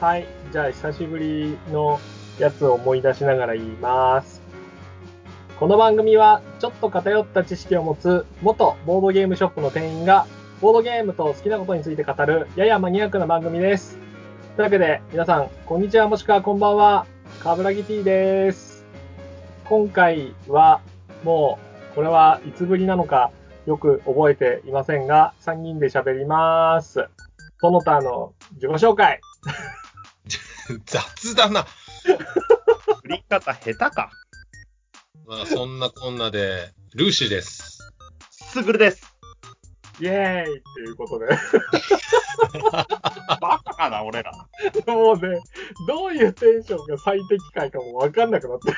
はい。じゃあ、久しぶりのやつを思い出しながら言います。この番組は、ちょっと偏った知識を持つ元ボードゲームショップの店員が、ボードゲームと好きなことについて語る、ややマニアックな番組です。というわけで、皆さん、こんにちはもしくはこんばんは。カブラギ T です。今回は、もう、これはいつぶりなのか、よく覚えていませんが、3人で喋ります。その他の自己紹介。雑だな。振り方下手か。まあ、そんなこんなで、ルーシーです。すぐるです。イエーイっていうことで。バカかな、俺ら。もうね、どういうテンションが最適解かもわかんなくなってる。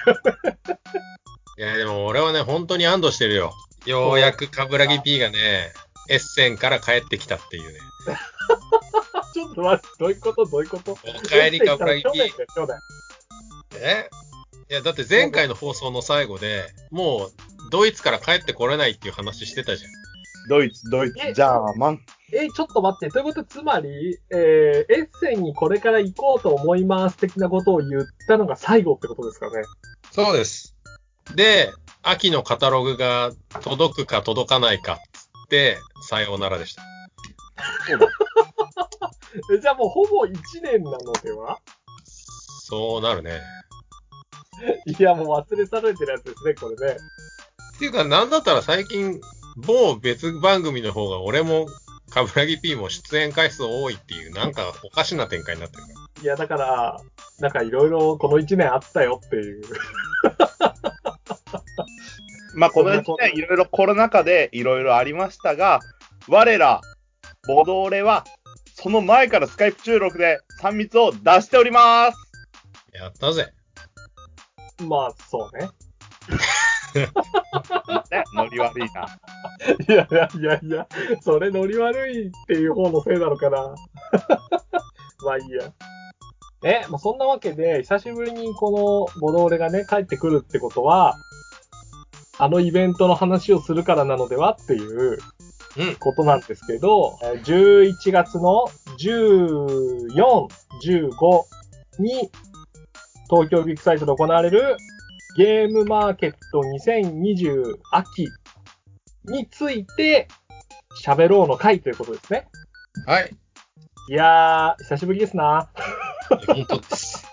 いや、でも俺はね、本当に安堵してるよ。ようやくカブラギ P がね、エッセンから帰ってきたっていうね。ちょっと待って、どういうこと？どういうこと？お帰りカブラギ去 P 年。だよ、去年。え？いや、だって前回の放送の最後で、もう、ドイツから帰ってこれないっていう話してたじゃん。ドイツ、ドイえ？ツ、ジャーマン。え、ちょっと待って、ということつまり、えー、エッセンにこれから行こうと思います的なことを言ったのが最後ってことですかね？そうです。で、秋のカタログが届くか届かないかっつって、さようならでした。えじゃあもうほぼ1年なのでは？そうなるね。いや、もう忘れ去られてるやつですね、これね。っていうか、なんだったら最近、某別番組の方が俺も、カブラギ P も出演回数多いっていう、なんかおかしな展開になってるから。いや、だから、なんかいろいろこの1年あったよっていう。まあ、この1そんなこと年いろいろコロナ禍でいろいろありましたが、我ら、ボドーレは、その前からスカイプ収録で3密を出しております。やったぜ。まあ、そうね。ね、ノリ悪いな。いやいやいやいや、それノリ悪いっていう方のせいなのかな。まあいいや。え、まあ、そんなわけで、久しぶりにこのボドーレがね、帰ってくるってことは、あのイベントの話をするからなのではっていううん。ことなんですけど、えー11月の14、15に東京ビッグサイトで行われるゲームマーケット2020秋について喋ろうの回ということですね。はい。いやー、久しぶりですな。本当です。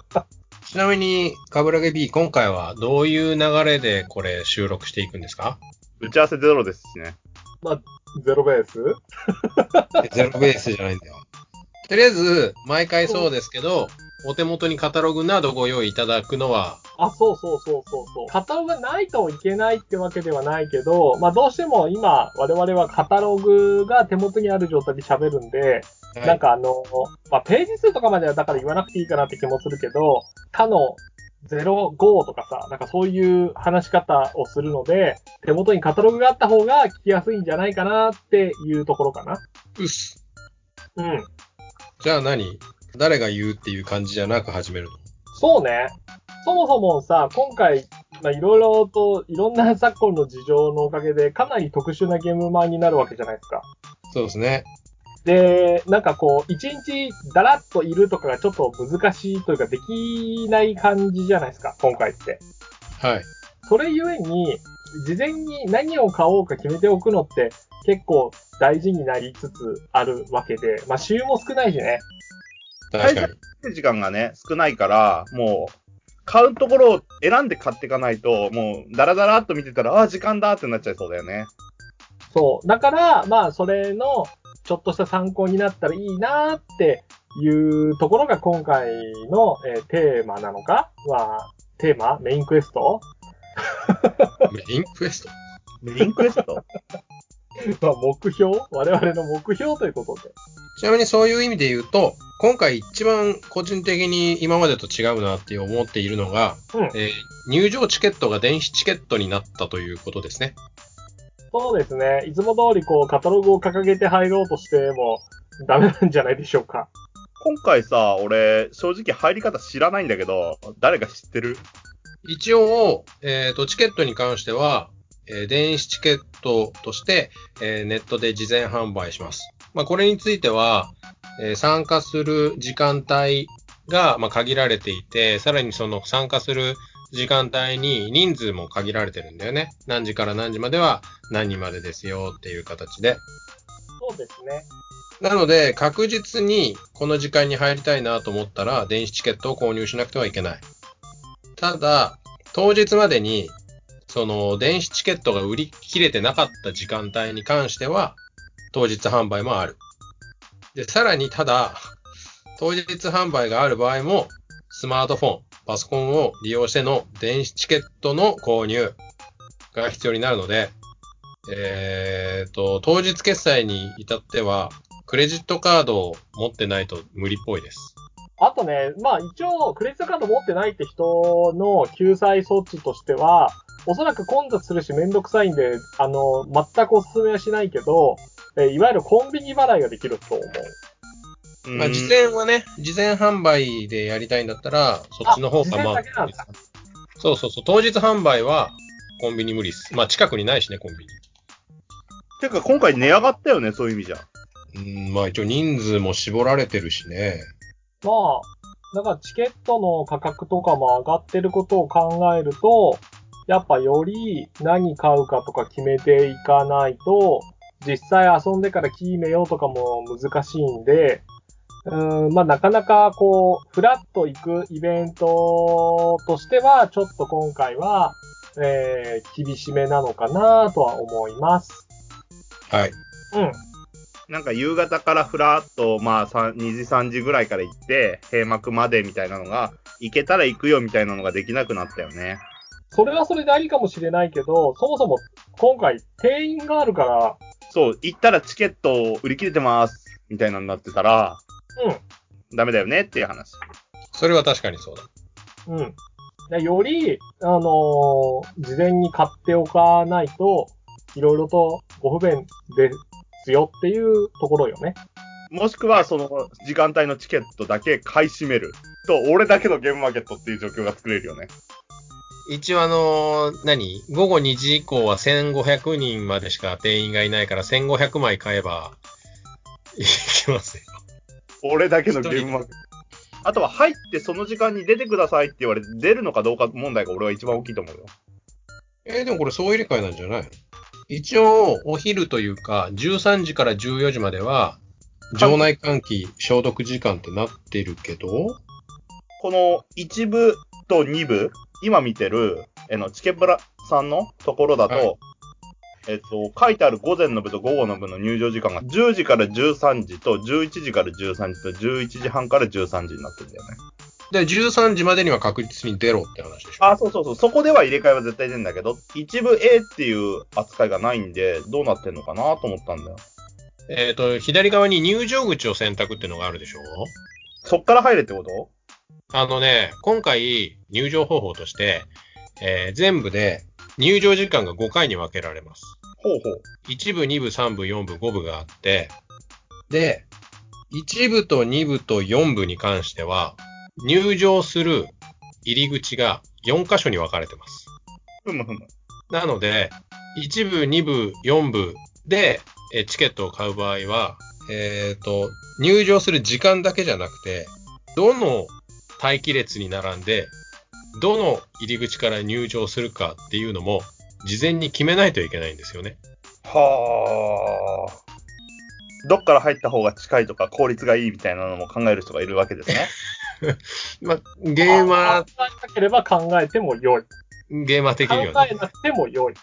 ちなみに、カブラギ P、今回はどういう流れでこれ収録していくんですか？打ち合わせゼロですしね。ゼロベース？ゼロベースじゃないんだよ。とりあえず、毎回そうですけど、お手元にカタログなどご用意いただくのは、あ、そうそうそうそうそう。カタログがないといけないってわけではないけど、まあどうしても今我々はカタログが手元にある状態で喋るんで、はいなんかあの、まあ、ページ数とかまではだから言わなくていいかなって気もするけど、他の05とかさ、なんかそういう話し方をするので、手元にカタログがあった方が聞きやすいんじゃないかなっていうところかな。うっす。うん。じゃあ何？誰が言うっていう感じじゃなく始めるの？そうね。そもそもさ、今回、まあ、いろいろと、いろんな昨今の事情のおかげで、かなり特殊なゲームマンになるわけじゃないですか。そうですね。で、なんかこう、一日だらっといるとかがちょっと難しいというか、できない感じじゃないですか、今回って。はい。それゆえに、事前に何を買おうか決めておくのって結構大事になりつつあるわけで、まあ、週も少ないしね。確かに。時間がね、少ないから、もう、買うところを選んで買っていかないと、もう、ダラダラっと見てたら、ああ、時間だってなっちゃいそうだよね。そう。だから、まあ、それの、ちょっとした参考になったらいいなっていうところが今回の、えーテーマなのか？まあ、テーマ？メインクエスト？メインクエスト？メインクエスト？まあ、目標？我々の目標ということで。ちなみにそういう意味で言うと、今回一番個人的に今までと違うなって思っているのが、うん。えー入場チケットが電子チケットになったということですね。そうですね。いつも通りこう、カタログを掲げて入ろうとしても、ダメなんじゃないでしょうか。今回さ、俺、正直入り方知らないんだけど、誰か知ってる？一応、えーと、チケットに関しては、えー電子チケットとして、えーネットで事前販売します。まあ、これについては、えー参加する時間帯が、まあ、限られていて、さらにその参加する時間帯に人数も限られてるんだよね。何時から何時までは何人までですよっていう形で。そうですね。なので、確実にこの時間に入りたいなと思ったら、電子チケットを購入しなくてはいけない。ただ、当日までに、その、電子チケットが売り切れてなかった時間帯に関しては、当日販売もある。で、さらに、ただ、当日販売がある場合も、スマートフォン、パソコンを利用しての電子チケットの購入が必要になるので、えーと、当日決済に至っては、クレジットカードを持ってないと無理っぽいです。あとね、まあ一応、クレジットカード持ってないって人の救済措置としては、おそらく混雑するしめんどくさいんで、あの、全くお勧めはしないけど、えいわゆるコンビニ払いができると思う。まあ、事前はね、事前販売でやりたいんだったら、そっちの方がまあそうそうそう、当日販売はコンビニ無理っす。まあ、近くにないしね、コンビニ。てか、今回値上がったよね、そういう意味じゃ。うん、まあ一応人数も絞られてるしね。まあ、だからチケットの価格とかも上がってることを考えると、やっぱより何買うかとか決めていかないと、実際遊んでから決めようとかも難しいんで、うーん、まあなかなかこう、フラッと行くイベントとしては、ちょっと今回は、えー、厳しめなのかなとは思います。はい。うん。なんか夕方からふらっと、まあ、さん2時3時ぐらいから行って、閉幕までみたいなのが、行けたら行くよみたいなのができなくなったよね。それはそれでありかもしれないけど、そもそも今回定員があるから、そう、行ったらチケット売り切れてます、みたいなのになってたら、うん。ダメだよねっていう話。それは確かにそうだ。うん。でより、あのー事前に買っておかないと、いろいろとご不便ですよっていうところよね。もしくは、その時間帯のチケットだけ買い占める。と、俺だけのゲームマーケットっていう状況が作れるよね。一応あのー何？午後2時以降は1500人までしか定員がいないから1500枚買えば、いきますよ。俺だけのゲームマーケット。あとは入ってその時間に出てくださいって言われて出るのかどうか問題が俺は一番大きいと思うよ。えーでもこれ総入れ替えなんじゃない？の一応、お昼というか、13時から14時までは、場内換気消毒時間ってなってるけど、この1部と2部、今見てる、えの、チケブラさんのところだと、はいえっと、書いてある午前の部と午後の部の入場時間が10時から13時と11時から13時と11時半から13時になってるんだよね。で、13時までには確実に出ろって話でしょ。あ、そうそうそう。そこでは入れ替えは絶対出るんだけど、一部 A っていう扱いがないんで、どうなってんのかなと思ったんだよ。えっ、と、左側に入場口を選択っていうのがあるでしょそっから入れってこと？あのね、今回入場方法として、えー全部で入場時間が5回に分けられます。ほうほう。1部、2部、3部、4部、5部があって、で、1部と2部と4部に関しては、入場する入り口が4箇所に分かれてます。ふむふむ。なので、1部、2部、4部でえチケットを買う場合は、えっ、と、入場する時間だけじゃなくて、どの待機列に並んで、どの入り口から入場するかっていうのも、事前に決めないといけないんですよね。はあ。どっから入った方が近いとか効率がいいみたいなのも考える人がいるわけですね。まあ、ゲーマ考えなければ考えても良い。ー、ゲーマー的考にはね。えなくても良い。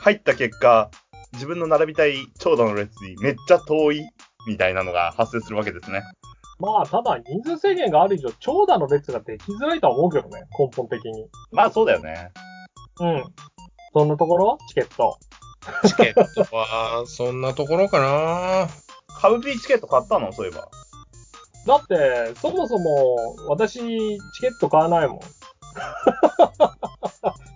入った結果、自分の並びたい長蛇の列にめっちゃ遠いみたいなのが発生するわけですね。まあ、ただ人数制限がある以上、長蛇の列ができづらいとは思うけどね、根本的に。まあそうだよね。うん。そんなところ？チケット。チケットは、そんなところかなカブピーチケット買ったの？そういえば。だって、そもそも、私、チケット買わないもん。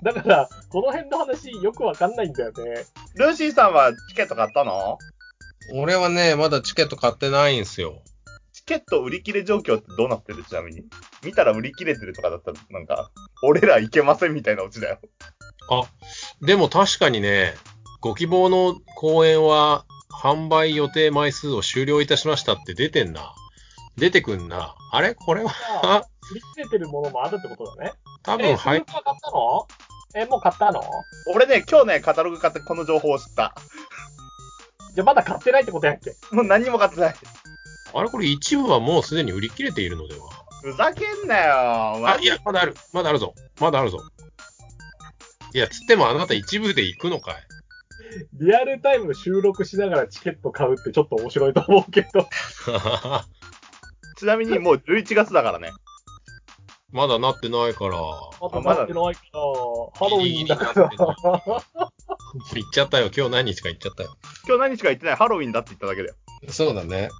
だから、この辺の話よくわかんないんだよね。ルーシーさんはチケット買ったの？俺はね、まだチケット買ってないんすよ。チケット売り切れ状況ってどうなってる？ちなみに。見たら売り切れてるとかだったら、なんか、俺らいけませんみたいなオチだよ。あ、でも確かにね、ご希望の公演は販売予定枚数を終了いたしましたって出てんな。出てくんな。あれ？これは、あ売り切れてるものもあるってことだね。多分、え、はいスー。パー買ったの？え、もう買ったの？俺ね、今日ね、カタログ買ってこの情報を知った。じゃあまだ買ってないってことやっけもう何も買ってない。あれこれ一部はもうすでに売り切れているのでは？ふざけんなよ。あ、いや、まだある。まだあるぞ。まだあるぞ。いや、つってもあなた一部で行くのかいリアルタイム収録しながらチケット買うってちょっと面白いと思うけど。ちなみにもう11月だからね。まだなってないから。あとなってないから、ハロウィンだから。行っちゃったよ。今日何日か行っちゃったよ。今日何日か言ってないハロウィンだって言っただけだよ。そうだね。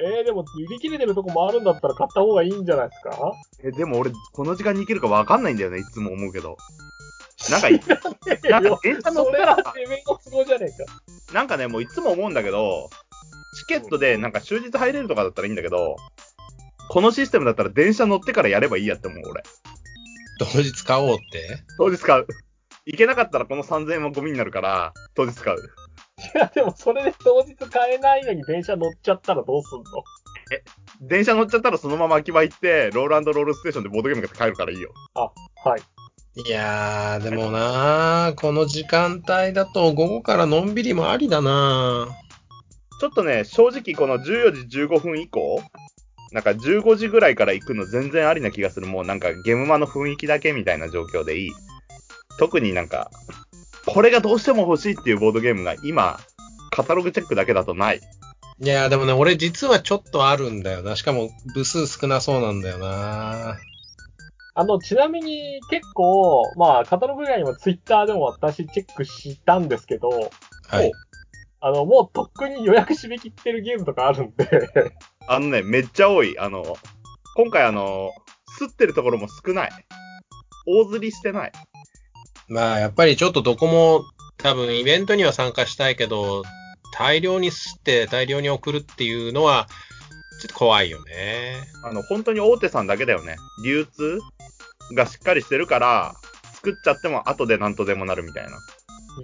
えー、でも売り切れてるとこもあるんだったら買った方がいいんじゃないですか？え、でも俺、この時間に行けるか分かんないんだよね、いつも思うけど。なんかい、なんか電車乗それったらはてめえの都合じゃねえか。なんかね、もういつも思うんだけど、チケットでなんか終日入れるとかだったらいいんだけど、このシステムだったら電車乗ってからやればいいやって思う、俺。当日買おうって？当日買う。行けなかったらこの3000円はゴミになるから、当日買う。いや、でもそれで当日買えないのに電車乗っちゃったらどうすんの？電車乗っちゃったらそのまま秋葉行って、ロールロールステーションでボードゲーム買って帰るからいいよ。はい。いやー、でもなー、この時間帯だと午後からのんびりもありだなちょっとね、正直この14時15分以降、なんか15時ぐらいから行くの全然ありな気がする。もうなんかゲームマの雰囲気だけみたいな状況でいい。特になんか、これがどうしても欲しいっていうボードゲームが今、カタログチェックだけだとない。いやー、でもね、俺実はちょっとあるんだよな。しかも部数少なそうなんだよなあの、ちなみに結構、まあ、カタログ以外にもツイッターでも私チェックしたんですけど、はい。あの、もうとっくに予約締め切ってるゲームとかあるんで、あのね、めっちゃ多い。あの、今回あの、吸ってるところも少ない。大釣りしてない。まあ、やっぱりちょっとどこも多分イベントには参加したいけど、大量に吸って大量に送るっていうのは、ちょっと怖いよね。あの、本当に大手さんだけだよね。流通がしっかりしてるから、作っちゃっても後で何とでもなるみたいな。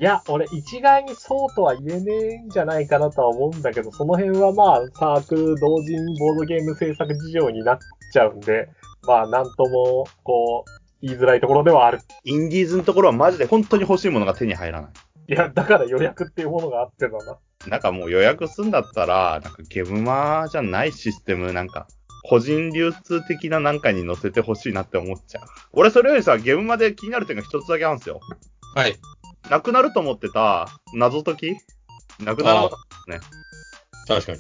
いや、俺一概にそうとは言えねえんじゃないかなとは思うんだけど、その辺はまあ、サークル同人ボードゲーム制作事情になっちゃうんで、まあ、なんとも、こう、言いづらいところではある。インディーズのところはマジで本当に欲しいものが手に入らない。いや、だから予約っていうものがあってだな。なんかもう予約すんだったら、なんかゲムマじゃないシステム、なんか、個人流通的ななんかに載せてほしいなって思っちゃう。俺それよりさ、ゲムマで気になる点が一つだけあるんですよ。はい。なくなると思ってた謎解き？なくならなかった。確かに。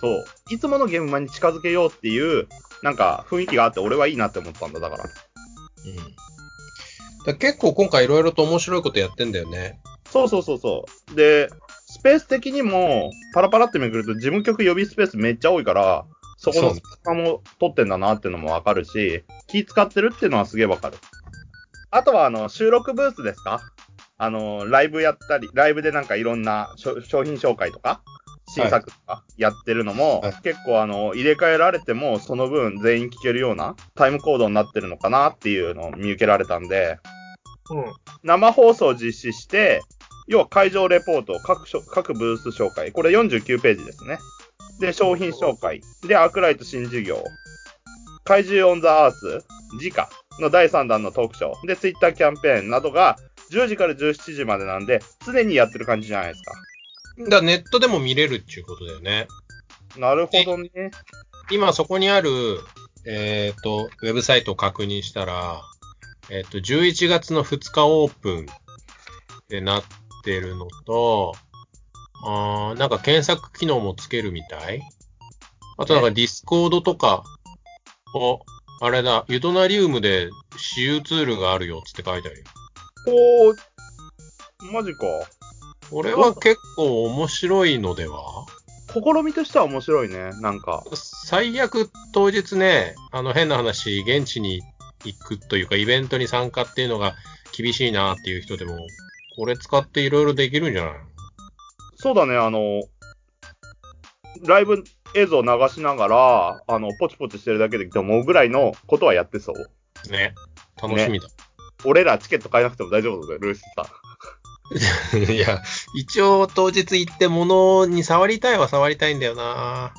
そう。いつものゲームマに近づけようっていう、なんか雰囲気があって俺はいいなって思ったんだ、だから。うん。だ結構今回いろいろと面白いことやってんだよね。そうそうそうそう。で、スペース的にも、パラパラってめくると事務局予備スペースめっちゃ多いから、そこのそう隙間も取ってんだなっていうのもわかるし、気使ってるっていうのはすげえわかる。あとは、あの、収録ブースですか？あの、ライブやったり、ライブでなんかいろんな商品紹介とか、新作とかやってるのも、はい結構あの、入れ替えられても、その分全員聞けるようなタイムコードになってるのかなっていうのを見受けられたんで、うん。生放送を実施して、要は会場レポート、各所各ブース紹介。これ49ページですね。で、商品紹介。で、アークライト新事業。怪獣オンザアース、時価の第3弾のトークショー。で、ツイッターキャンペーンなどが10時から17時までなんで、常にやってる感じじゃないですか。だネットでも見れるっていうことだよね。なるほどね。今そこにある、えっ、と、ウェブサイトを確認したら、えっ、と、11月の2日オープンってなってるのと、あーなんか検索機能もつけるみたい。あとなんかディスコードとか、お、あれだ、ユドナリウムで試遊ツールがあるよっつって書いてあるよ。おー、マジか。これは結構面白いのでは？試みとしては面白いね。なんか。最悪当日ね、あの変な話、現地に行くというか、イベントに参加っていうのが厳しいなっていう人でも、これ使っていろいろできるんじゃないそうだね、あの、ライブ映像流しながら、あの、ポチポチしてるだけで思うぐらいのことはやってそう。ね。楽しみだ。俺らチケット買えなくても大丈夫だよ、ルーシーさん。いや、一応当日行って物に触りたいは触りたいんだよな。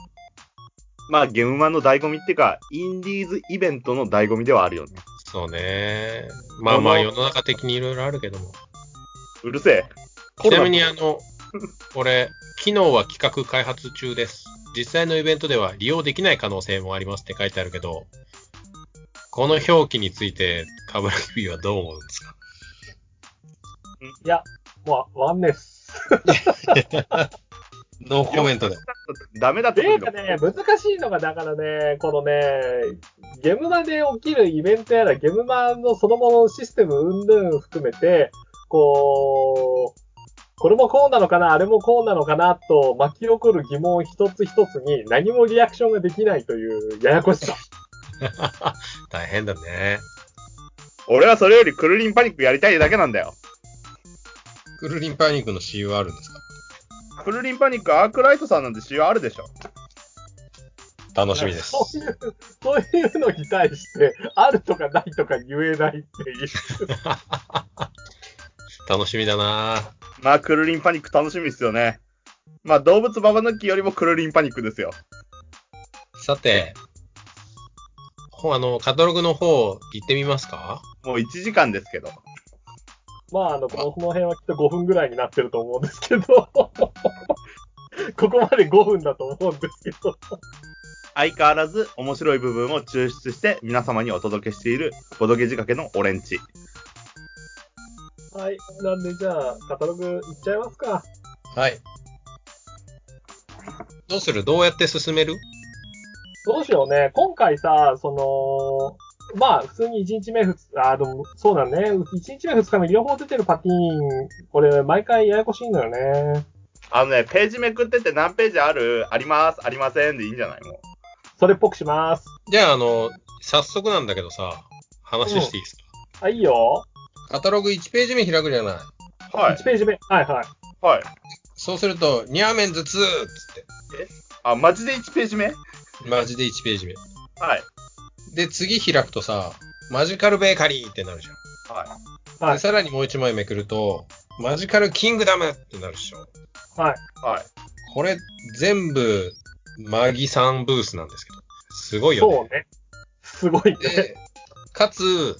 まあ、ゲームマンの醍醐味っていうか、インディーズイベントの醍醐味ではあるよね。そうね。まあまあ世の中的にいろいろあるけども。うるせえ。ちなみにあの、俺、機能は企画開発中です。実際のイベントでは利用できない可能性もありますって書いてあるけど、この表記について、カブラキビはどう思うんですか？いや、もう、わんねっす。ノーコメントで。ダメだってていうかね、難しいのが、だからね、このね、ゲムマで起きるイベントやら、ゲムマのそのもののシステム云々含めて、こう、これもこうなのかな、あれもこうなのかな、と巻き起こる疑問一つ一つに何もリアクションができないというややこしさ。大変だね。俺はそれよりクルリンパニックやりたいだけなんだよ。クルリンパニックの CU あるんですか？クルリンパニックアークライトさんなんて仕様あるでしょ。楽しみです。そういう、そういうのに対して、あるとかないとか言えないっていう。楽しみだなまあ、クルリンパニック楽しみですよね。まあ、動物ババ抜きよりもクルリンパニックですよ。さて、ほあの、カタログの方行ってみますか？もう1時間ですけど。まあ、あの、この辺はきっと5分ぐらいになってると思うんですけど、ここまで5分だと思うんですけど、相変わらず面白い部分を抽出して皆様にお届けしているボドゲ仕掛けのオレンジ。はい。なんで、じゃあ、カタログいっちゃいますか。はい。どうする？どうやって進める？どうしようね。今回さ、その、まあ、普通に1日目、2日、あ、でも、そうだね。1日目、2日目、両方出てるパティーン、これ、毎回ややこしいんだよね。あのね、ページめくってて何ページある？あります？ありませんでいいんじゃないもう。それっぽくします。じゃあ、あの、早速なんだけどさ、話していいですか、あ、いいよ。カタログ1ページ目開くじゃない。はい1。ページ目。はいはい。はい。そうすると、ニャーメンズ2っつって。あ、マジで1ページ目？マジで1ページ目。はい。で、次開くとさ、マジカルベーカリーってなるじゃん。はい。はいで、さらにもう一枚めくると、マジカルキングダムってなるでしょ。はい。はい。これ、全部、マギさんブースなんですけど。すごいよね。そうね。すごいね。で、かつ、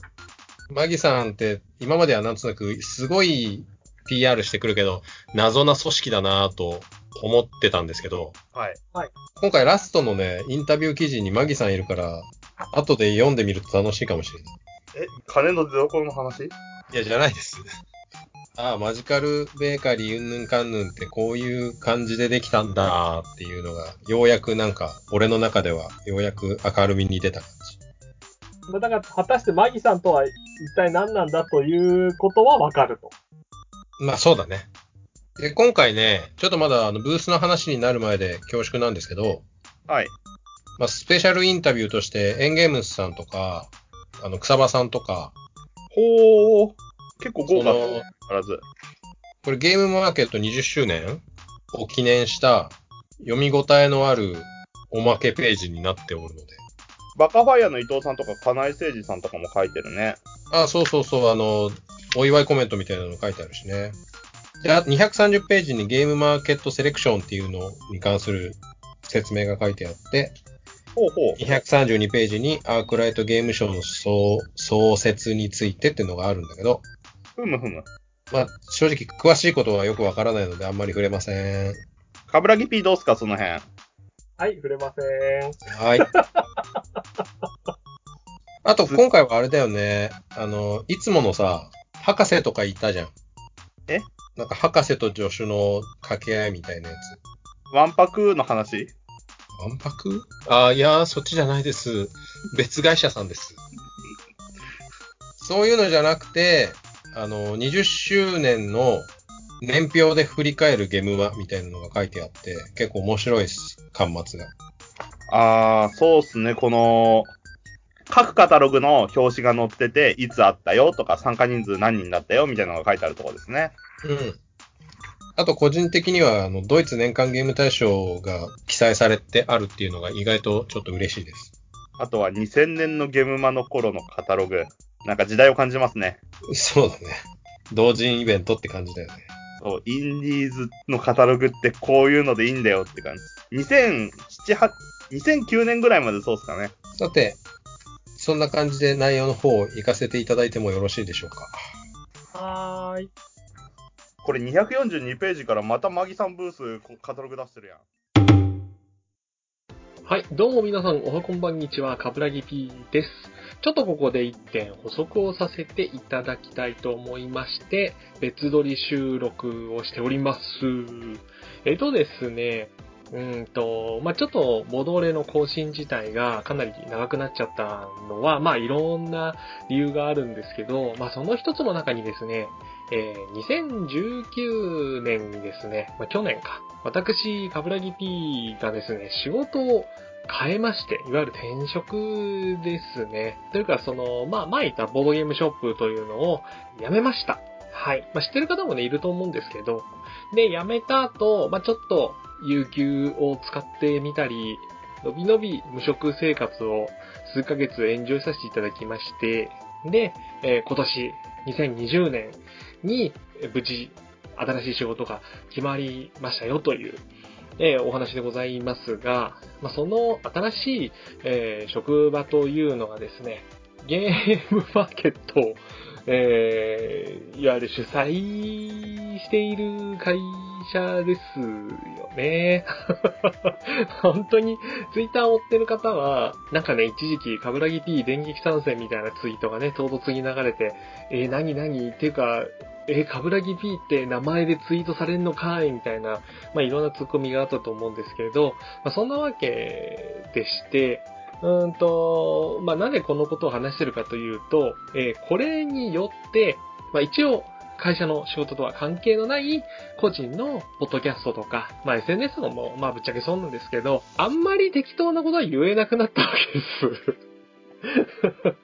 マギさんって、今まではなんとなく、すごい PR してくるけど、謎な組織だなぁと思ってたんですけど、はい。今回ラストのね、インタビュー記事にマギさんいるから、後で読んでみると楽しいかもしれない。え、金の出所の話？いや、じゃないです。ああ、マジカルベーカリーうんぬんかんぬんってこういう感じでできたんだっていうのが、ようやくなんか、俺の中ではようやく明るみに出た感じ。まあだから、果たしてマギさんとは一体何なんだということはわかると。まあそうだね。で、今回ね、ちょっとまだあのブースの話になる前で恐縮なんですけど、はい。まあスペシャルインタビューとしてエンゲームスさんとか、あの草場さんとか、ほー。結構豪華そのですね。必ず。これゲームマーケット20周年？を記念した読み応えのあるおまけページになっておるので。バカファイヤーの伊藤さんとか、金井誠二さんとかも書いてるね。あ、そうそうそう、あの、お祝いコメントみたいなの書いてあるしね。で、あ230ページにゲームマーケットセレクションっていうのに関する説明が書いてあって、ほうほう。232ページにアークライトゲームショーの創創設についてっていうのがあるんだけど、ふむふむ。まあ、正直詳しいことはよくわからないのであんまり触れません。カブラギ P どうすか、その辺。はい、触れません。はい。あと、今回はあれだよね。あの、いつものさ、博士とかいたじゃん。え？なんか博士と助手の掛け合いみたいなやつ。ワンパクの話？わんぱく？あ、いやー、そっちじゃないです。別会社さんです。そういうのじゃなくて、あの、20周年の年表で振り返るゲームマみたいなのが書いてあって、結構面白いです。端末が。あー、そうっすね。この、各カタログの表紙が載ってて、いつあったよとか、参加人数何人だったよみたいなのが書いてあるところですね。うん。あと個人的には、あの、ドイツ年間ゲーム大賞が記載されてあるっていうのが意外とちょっと嬉しいです。あとは2000年のゲームマの頃のカタログ。なんか時代を感じますね。そうだね。同人イベントって感じだよね。そう、インディーズのカタログってこういうのでいいんだよって感じ。2007、8 2009年ぐらいまでそうっすかね。さて、そんな感じで内容の方を行かせていただいてもよろしいでしょうか。はーい。これ242ページからまたマギさんブースカタログ出してるやん。はい。どうも皆さん、おはこんばんにちは、かぶらぎ P です。ちょっとここで1点補足をさせていただきたいと思いまして、別撮り収録をしております。えっとですね、うんと、まあ、ちょっと、ボドレの更新自体がかなり長くなっちゃったのは、まあ、いろんな理由があるんですけど、まあ、その一つの中にですね、えー2019年にですね、まあ、去年か、私、かぶらぎ P がですね、仕事を変えまして、いわゆる転職ですね。というか、その、まあ、前いたボードゲームショップというのを辞めました。はい。まあ、知ってる方もね、いると思うんですけど、で、辞めた後、まあ、ちょっと、有給を使ってみたり、のびのび無職生活を数ヶ月エンジョイさせていただきまして、で、え今年、2020年に、無事、新しい仕事が決まりましたよという、えお話でございますが、ま、その新しい、え職場というのがですね、ゲームマーケットを、えーいわゆる主催している会社ですよね。本当に、ツイッターを追ってる方は、なんかね、一時期、カブラギ P 電撃参戦みたいなツイートがね、唐突に流れて、えー、何何っていうか、えー、カブラギ P って名前でツイートされんのかいみたいな、まあ、いろんなツッコミがあったと思うんですけれど、まあ、そんなわけでして、うーんと、まあ、なんでこのことを話してるかというと、えーこれによって、まあ、一応、会社の仕事とは関係のない個人のポッドキャストとか、まあ SNS のも、まあぶっちゃけそうなんですけど、あんまり適当なことは言えなくなったわけです。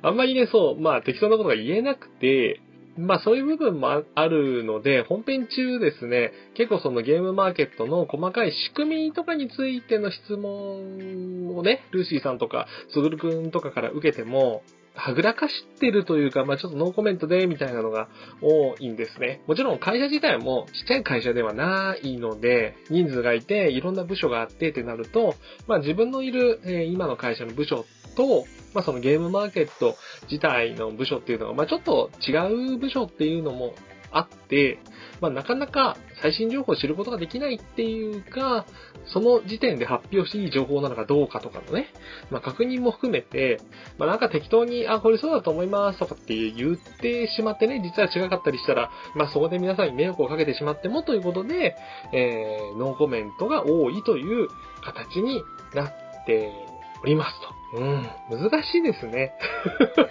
あんまりね、そう、まあ適当なことが言えなくて、まあそういう部分もあるので、本編中ですね、結構そのゲームマーケットの細かい仕組みとかについての質問をね、ルーシーさんとか、すぐるくんとかから受けても、はぐらかしてるというか、まあちょっとノーコメントで、みたいなのが多いんですね。もちろん会社自体もちっちゃい会社ではないので、人数がいて、いろんな部署があってってなると、まあ自分のいる、えー今の会社の部署と、まあそのゲームマーケット自体の部署っていうのが、まあちょっと違う部署っていうのもあって、まあなかなか最新情報を知ることができないっていうか、その時点で発表していい情報なのかどうかとかのね、まあ確認も含めて、まあなんか適当に、あ、これそうだと思いますとかって言ってしまってね、実は違かったりしたら、まあそこで皆さんに迷惑をかけてしまってもということで、えー、ノーコメントが多いという形になっておりますと。うん、難しいですね。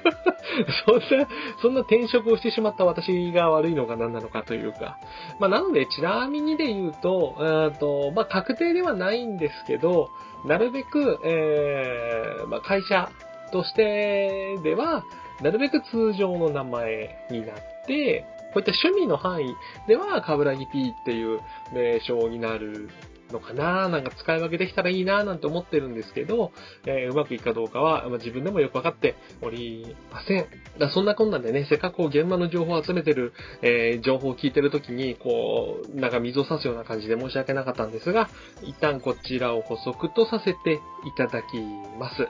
そんな、そんな転職をしてしまった私が悪いのか何なのかというか。まあなので、ちなみにで言うと、えーと、まあ確定ではないんですけど、なるべく、えー、まあ会社としてでは、なるべく通常の名前になって、こういった趣味の範囲では、カブラギ P っていう名称になるのかななんか使い分けできたらいいななんて思ってるんですけど、えーうまくいくかどうかは、まあ、自分でもよくわかっておりません。だからそんなこんなんでね、せっかくこう現場の情報を集めてる、えー情報を聞いてるときに、こう、なんか水を差すような感じで申し訳なかったんですが、一旦こちらを補足とさせていただきます。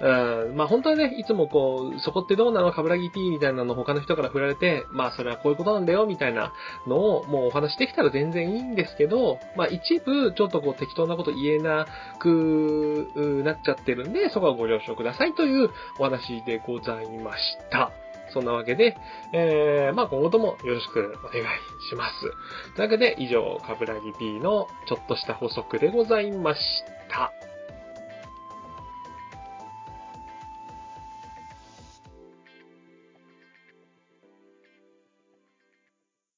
うん、まあ本当はね、いつもこう、そこってどうなの？カブラギ P みたいなの他の人から振られて、まあそれはこういうことなんだよ、みたいなのをもうお話できたら全然いいんですけど、まあ一部ちょっとこう適当なこと言えなくなっちゃってるんで、そこはご了承くださいというお話でございました。そんなわけで、えー、まあ今後ともよろしくお願いします。というわけで以上、カブラギ P のちょっとした補足でございました。